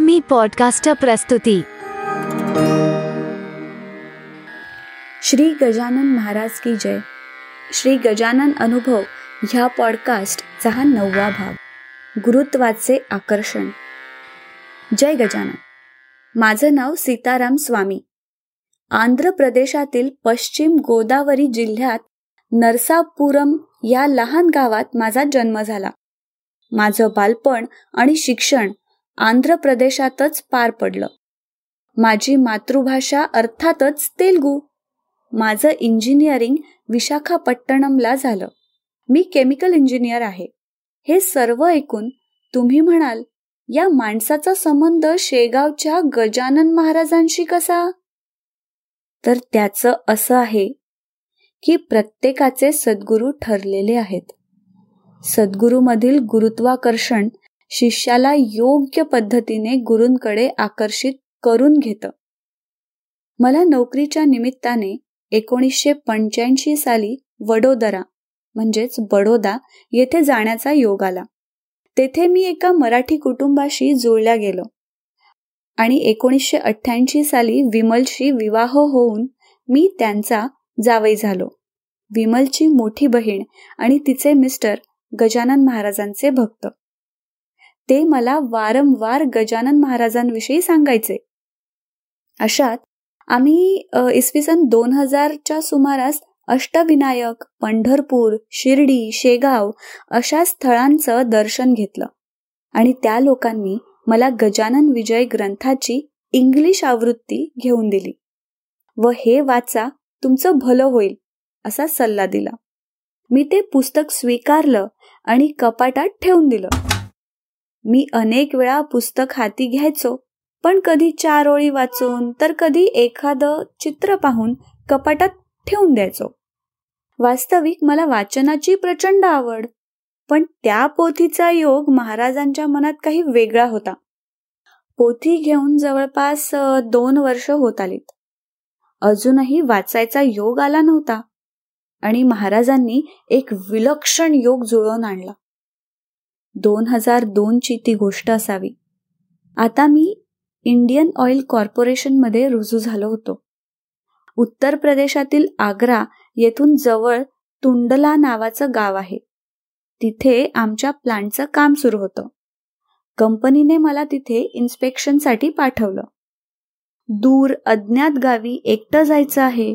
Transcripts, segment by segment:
मी podcaster प्रस्तुती श्री गजानन महाराज की जय. श्री गजानन अनुभव ह्या पॉडकास्टचा हा नववा भाग. गुरुत्वाचे आकर्षण. जय गजानन. माझं नाव सीताराम स्वामी. आंध्र प्रदेशातील पश्चिम गोदावरी जिल्ह्यात नरसापुरम या लहान गावात माझा जन्म झाला. माझं बालपण आणि शिक्षण आंध्र प्रदेशातच पार पडलं. माझी मातृभाषा अर्थातच तेलगू. माझं इंजिनिअरिंग विशाखापट्टणमला झालं. मी केमिकल इंजिनियर आहे. हे सर्व ऐकून तुम्ही म्हणाल या माणसाचा संबंध शेगावच्या गजानन महाराजांशी कसा? तर त्याचं असं आहे की प्रत्येकाचे सद्गुरू ठरलेले आहेत. सद्गुरूमधील गुरुत्वाकर्षण शिष्याला योग्य पद्धतीने गुरूंकडे आकर्षित करून घेतं. मला नोकरीच्या निमित्ताने एकोणीसशे पंच्याऐंशी साली वडोदरा म्हणजेच बडोदा येथे जाण्याचा योग आला. तेथे मी एका मराठी कुटुंबाशी जुळल्या गेलो आणि एकोणीसशे अठ्ठ्याऐंशी साली विमलशी विवाह होऊन मी त्यांचा जावई झालो. विमलची मोठी बहीण आणि तिचे मिस्टर गजानन महाराजांचे भक्त. ते मला वारंवार गजानन महाराजांविषयी सांगायचे. अशात आम्ही इसवी सन दोन हजारच्या सुमारास अष्टविनायक पंढरपूर शिर्डी शेगाव अशा स्थळांचं दर्शन घेतलं. आणि त्या लोकांनी मला गजानन विजय ग्रंथाची इंग्लिश आवृत्ती घेऊन दिली. व हे वाचा तुमचं भलं होईल असा सल्ला दिला. मी ते पुस्तक स्वीकारलं आणि कपाटात ठेवून दिलं. मी अनेक वेळा पुस्तक हाती घ्यायचो पण कधी चार ओळी वाचून तर कधी एखादं चित्र पाहून कपाटात ठेवून द्यायचो. वास्तविक मला वाचनाची प्रचंड आवड पण त्या पोथीचा योग महाराजांच्या मनात काही वेगळा होता. पोथी घेऊन जवळपास दोन वर्ष होत आलीत. अजूनही वाचायचा योग आला नव्हता आणि महाराजांनी एक विलक्षण योग जुळवून आणला. दोन हजार दोनची ती गोष्ट असावी. आता मी इंडियन ऑइल कॉर्पोरेशनमध्ये रुजू झालो होतो. उत्तर प्रदेशातील आग्रा येथून जवळ तुंडला नावाचं गाव आहे. तिथे आमच्या प्लांटचं काम सुरू होतं. कंपनीने मला तिथे इन्स्पेक्शनसाठी पाठवलं. दूर अज्ञात गावी एकटं जायचं आहे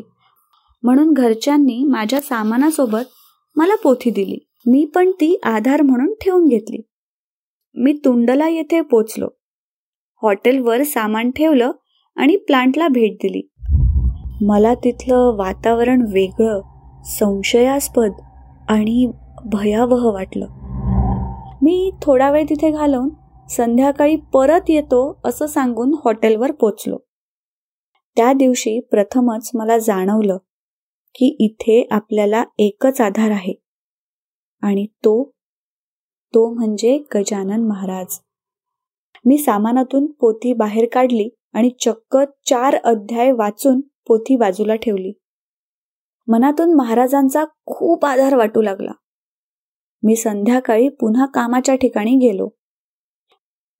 म्हणून घरच्यांनी माझ्या सामानासोबत मला पोथी दिली. मी पण ती आधार म्हणून ठेवून घेतली. मी तुंडला येथे पोचलो. हॉटेलवर सामान ठेवलं आणि प्लांटला भेट दिली. मला तिथलं वातावरण वेगळं संशयास्पद आणि भयावह वाटलं. मी थोडा वेळ तिथे घालवून संध्याकाळी परत येतो असं सांगून हॉटेलवर पोचलो. त्या दिवशी प्रथमच मला जाणवलं की इथे आपल्याला एकच आधार आहे. आणि तो तो म्हणजे गजानन महाराज. मी सामानातून पोथी बाहेर काढली आणि चक्क चार अध्याय वाचून पोथी बाजूला ठेवली. मनातून महाराजांचा खूप आधार वाटू लागला. मी संध्याकाळी पुन्हा कामाच्या ठिकाणी गेलो.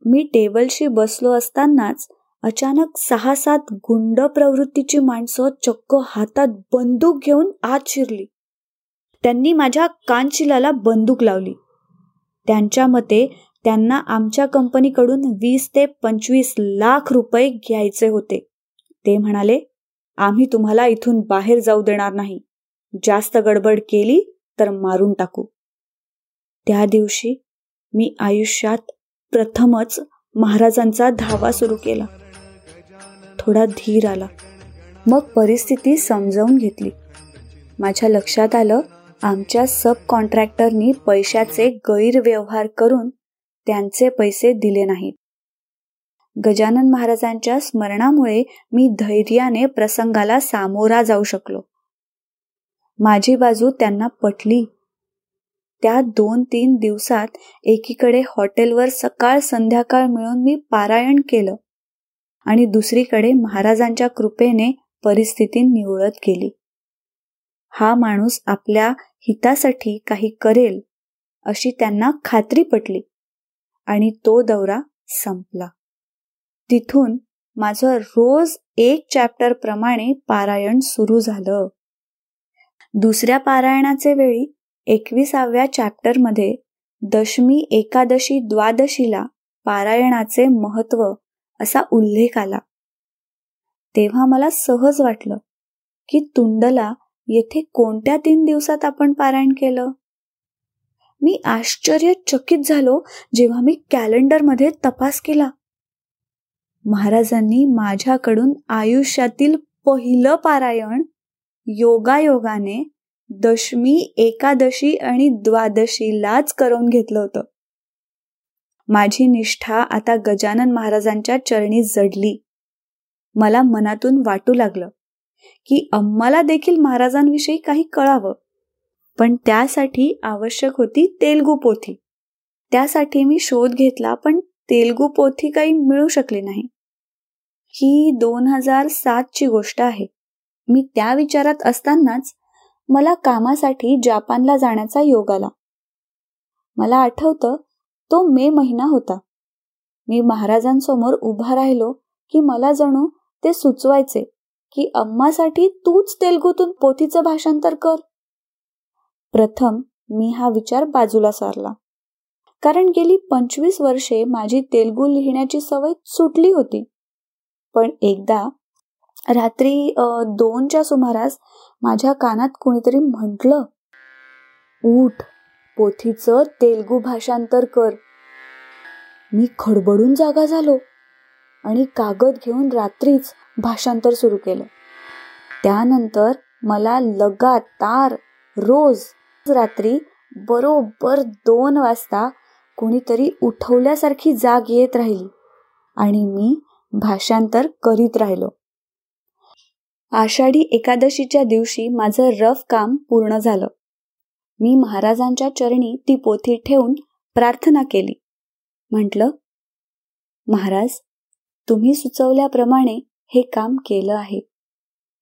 मी टेबलशी बसलो असतानाच अचानक सहा सात गुंड प्रवृत्तीची माणसं चक्क हातात बंदूक घेऊन आत शिरली. त्यांनी माझ्या कानशिलाला बंदूक लावली. त्यांच्या मते त्यांना आमच्या कंपनीकडून वीस ते पंचवीस लाख रुपये घ्यायचे होते. ते म्हणाले आम्ही तुम्हाला इथून बाहेर जाऊ देणार नाही. जास्त गडबड केली तर मारून टाकू. त्या दिवशी मी आयुष्यात प्रथमच महाराजांचा धावा सुरू केला. थोडा धीर आला. मग परिस्थिती समजावून घेतली. माझ्या लक्षात आलं आमच्या सब कॉन्ट्रॅक्टरनी पैशाचे गैरव्यवहार करून त्यांचे पैसे दिले नाहीत. गजानन महाराजांच्या स्मरणामुळे मी धैर्याने प्रसंगाला सामोरा जाऊ शकलो. माझी बाजू त्यांना पटली. त्या दोन तीन दिवसात एकीकडे हॉटेलवर सकाळ संध्याकाळ मिळून मी पारायण केलं आणि दुसरीकडे महाराजांच्या कृपेने परिस्थिती निवळत गेली. हा माणूस आपल्या हितासाठी काही करेल अशी त्यांना खात्री पटली. आणि तो दौरा संपला. तिथून माझं रोज एक चॅप्टर प्रमाणे पारायण सुरू झालं. दुसऱ्या पारायणाचे वेळी एकविसाव्या चॅप्टरमध्ये दशमी एकादशी द्वादशीला पारायणाचे महत्त्व असा उल्लेख आला. तेव्हा मला सहज वाटलं की तुंडला येथे कोणत्या तीन दिवसात आपण पारायण केलं? मी आश्चर्यचकित झालो जेव्हा मी कॅलेंडरमध्ये तपास केला. महाराजांनी माझ्याकडून आयुष्यातील पहिलं पारायण योगायोगाने दशमी एकादशी आणि द्वादशीलाच करून घेतलं होतं. माझी निष्ठा आता गजानन महाराजांच्या चरणी जडली. मला मनातून वाटू लागलं. की अम्माला देखील महाराजांविषयी काही कळावं. पण त्यासाठी आवश्यक होती तेलगू पोथी. त्यासाठी मी शोध घेतला पण तेलगू पोथी काही मिळू शकली नाही. ही दोन हजार सातची गोष्ट आहे. मी त्या विचारात असतानाच मला कामासाठी जापानला जाण्याचा योग आला. मला आठवतं तो मे महिना होता. मी महाराजांसमोर उभा राहिलो की मला जणू ते सुचवायचे. की अम्मासाठी तूच तेलगूतून पोथीचं भाषांतर कर. प्रथम मी हा विचार बाजूला सारला. कारण गेली पंचवीस वर्षे माझी तेलगू लिहिण्याची सवय सुटली होती. पण एकदा रात्री दोनच्या सुमारास माझ्या कानात कोणीतरी म्हटलं उठ पोथीचं तेलगू भाषांतर कर. मी खडबडून जागा झालो. आणि कागद घेऊन रात्रीच भाषांतर सुरू केलं. त्यानंतर मला लगातार रोज रात्री बरोबर दोन वाजता कोणीतरी उठवल्यासारखी जाग येत राहिली आणि मी भाषांतर करीत राहिलो. आषाढी एकादशीच्या दिवशी माझं रफ काम पूर्ण झालं. मी महाराजांच्या चरणी ती पोथी ठेवून प्रार्थना केली. म्हटलं महाराज तुम्ही सुचवल्याप्रमाणे हे काम केलं आहे.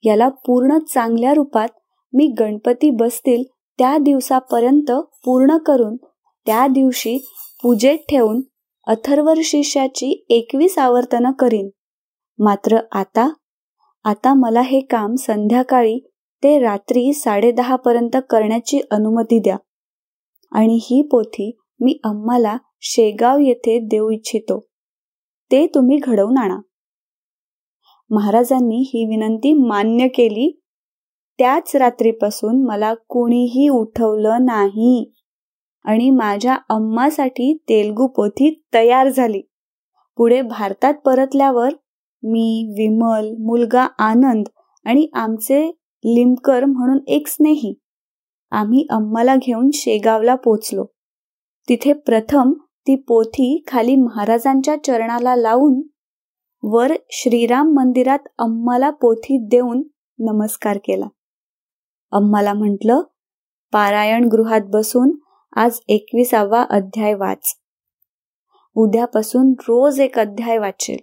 याला पूर्ण चांगल्या रूपात मी गणपती बसतील त्या दिवसापर्यंत पूर्ण करून त्या दिवशी पूजेत ठेवून अथर्वर शिष्याची एकवीस आवर्तनं करीन. मात्र आता आता मला हे काम संध्याकाळी ते रात्री साडेदहा पर्यंत करण्याची अनुमती द्या. आणि ही पोथी मी अम्माला शेगाव येथे देऊ इच्छितो. ते तुम्ही घडवून आणा. महाराजांनी ही विनंती मान्य केली. त्याच रात्रीपासून मला कोणीही उठवलं नाही आणि माझ्या अम्मासाठी तेलगू पोथी तयार झाली. पुढे भारतात परतल्यावर मी विमल मुलगा आनंद आणि आमचे लिमकर म्हणून एक स्नेही आम्ही अम्माला घेऊन शेगावला पोचलो. तिथे प्रथम ती पोथी खाली महाराजांच्या चरणाला लावून वर श्रीराम मंदिरात अम्माला पोथी देऊन नमस्कार केला. अम्माला म्हटलं पारायण गृहात बसून आज एकविसावा अध्याय वाच. उद्यापासून रोज एक अध्याय वाचेल.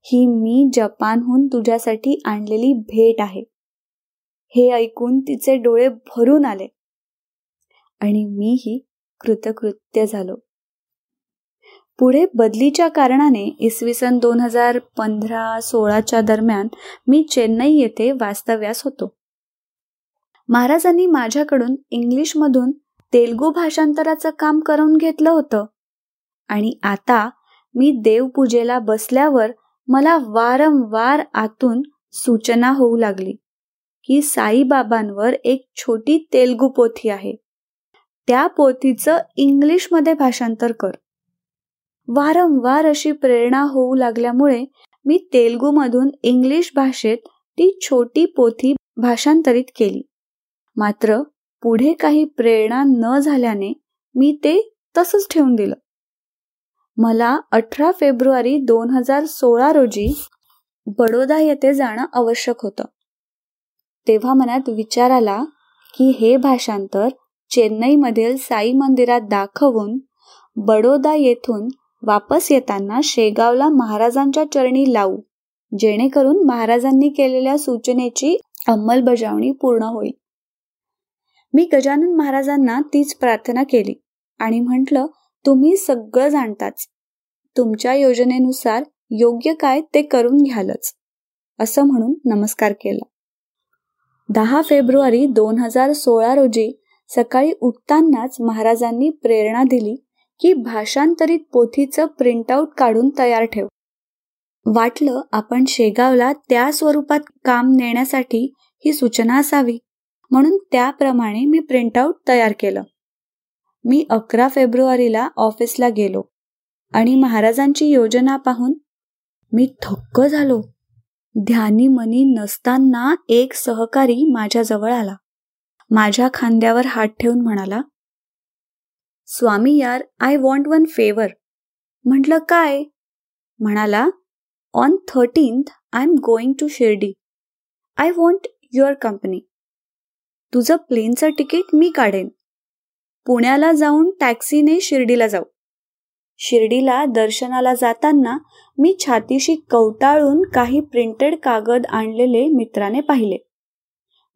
ही मी जपानहून तुझ्यासाठी आणलेली भेट आहे. हे ऐकून तिचे डोळे भरून आले आणि मीही कृतकृत्य झालो. पुढे बदलीच्या कारणाने इसवी सन दोन हजार पंधरा सोळाच्या दरम्यान मी चेन्नई येथे वास्तव्यास होतो. महाराजांनी माझ्याकडून इंग्लिशमधून तेलगू भाषांतराचं काम करून घेतलं होतं. आणि आता मी देवपूजेला बसल्यावर मला वारंवार आतून सूचना होऊ लागली की साईबाबांवर एक छोटी तेलगू पोथी आहे. त्या पोथीचं इंग्लिशमध्ये भाषांतर कर. वारंवार अशी प्रेरणा होऊ लागल्यामुळे मी तेलगूमधून इंग्लिश भाषेत ती छोटी पोथी भाषांतरित केली. मात्र पुढे काही प्रेरणा न झाल्याने मी ते तसंच ठेवून दिलं. मला अठरा फेब्रुवारी दोन हजार सोळा रोजी बडोदा येथे जाणं आवश्यक होतं. तेव्हा मनात विचार आला की हे भाषांतर चेन्नईमधील साई मंदिरात दाखवून बडोदा येथून वापस येताना शेगावला महाराजांच्या चरणी लावू. जेणेकरून महाराजांनी केलेल्या सूचनेची अंमलबजावणी पूर्ण होईल. मी गजानन महाराजांना तीच प्रार्थना केली आणि म्हटलं तुम्ही सगळं जाणताच. तुमच्या योजनेनुसार योग्य काय ते करून घ्यालच. असं म्हणून नमस्कार केला. दहा फेब्रुवारी दोन हजार सोळा रोजी सकाळी उठतानाच महाराजांनी प्रेरणा दिली की भाषांतरित पोथीचं प्रिंटआउट काढून तयार ठेव. वाटलं आपण शेगावला त्या स्वरूपात काम नेण्यासाठी ही सूचना असावी म्हणून त्याप्रमाणे मी प्रिंटआउट तयार केलं. मी अकरा फेब्रुवारीला ऑफिसला गेलो आणि महाराजांची योजना पाहून मी थक्क झालो. ध्यानी मनी नसताना एक सहकारी माझ्याजवळ आला. माझ्या खांद्यावर हात ठेवून म्हणाला स्वामी यार आय वॉन्ट वन फेवर म्हटलं काय? म्हणाला on thirteenth I am going to Shirdi. I want your company तुझं प्लेनचं तिकीट मी काढेन. पुण्याला जाऊन टॅक्सीने शिर्डीला जाऊ. शिर्डीला दर्शनाला जाताना मी छातीशी कवटाळून काही प्रिंटेड कागद आणलेले मित्राने पाहिले.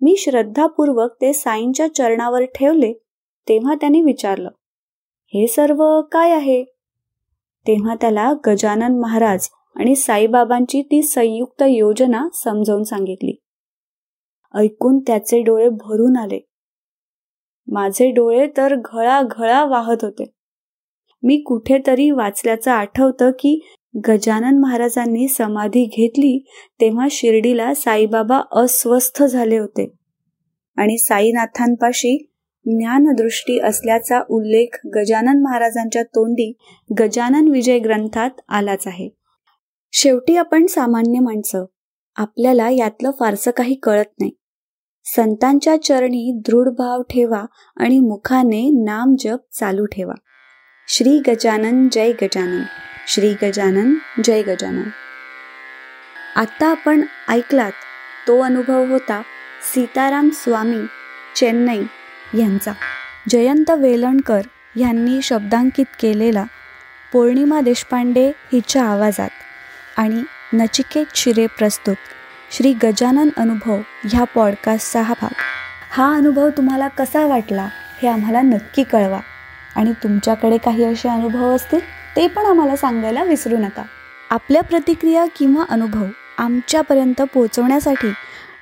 मी श्रद्धापूर्वक ते साईंच्या चरणावर ठेवले तेव्हा त्यांनी विचारलं हे सर्व काय आहे? तेव्हा त्याला गजानन महाराज आणि साईबाबांची ती संयुक्त योजना समजावून सांगितली. ऐकून त्याचे डोळे भरून आले. माझे डोळे तर घळा वाहत होते. मी कुठेतरी वाचल्याचं आठवतं की गजानन महाराजांनी समाधी घेतली तेव्हा शिर्डीला साईबाबा अस्वस्थ झाले होते. आणि साईनाथांपाशी ज्ञानदृष्टी असल्याचा उल्लेख गजानन महाराजांच्या तोंडी गजानन विजय ग्रंथात आलाच आहे. शेवटी आपण सामान्य माणसं. आपल्याला यातलं फारसं काही कळत नाही. संतांच्या चरणी दृढ भाव ठेवा आणि मुखाने नाम जप चालू ठेवा. श्री गजानन जय गजानन. श्री गजानन जय गजानन. आता आपण ऐकलात तो अनुभव होता सीताराम स्वामी चेन्नई. यांचा. जयंत वेलणकर यांनी शब्दांकित केलेला पौर्णिमा देशपांडे हिच्या आवाजात आणि नचिकेत शिरे प्रस्तुत श्री गजानन अनुभव ह्या पॉडकास्टचा हा भाग. हा अनुभव तुम्हाला कसा वाटला हे आम्हाला नक्की कळवा. आणि तुमच्याकडे काही असे अनुभव असतील ते पण आम्हाला सांगायला विसरू नका. आपल्या प्रतिक्रिया किंवा अनुभव आमच्यापर्यंत पोहोचवण्यासाठी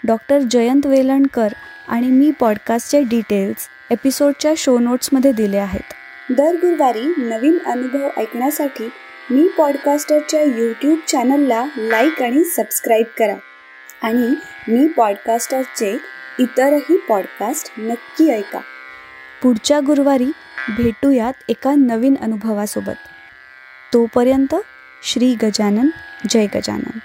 डॉक्टर जयंत वेलणकर आणि मी पॉडकास्टचे डिटेल्स एपिसोडच्या शो नोट्समध्ये दिले आहेत. दर गुरुवारी नवीन अनुभव ऐकण्यासाठी मी पॉडकास्टरच्या यूट्यूब चॅनलला लाईक आणि सबस्क्राईब करा. आणि मी पॉडकास्टरचे इतरही पॉडकास्ट नक्की ऐका. पुढच्या गुरुवारी भेटूयात एका नवीन अनुभवासोबत. तोपर्यंत श्री गजानन जय गजानन.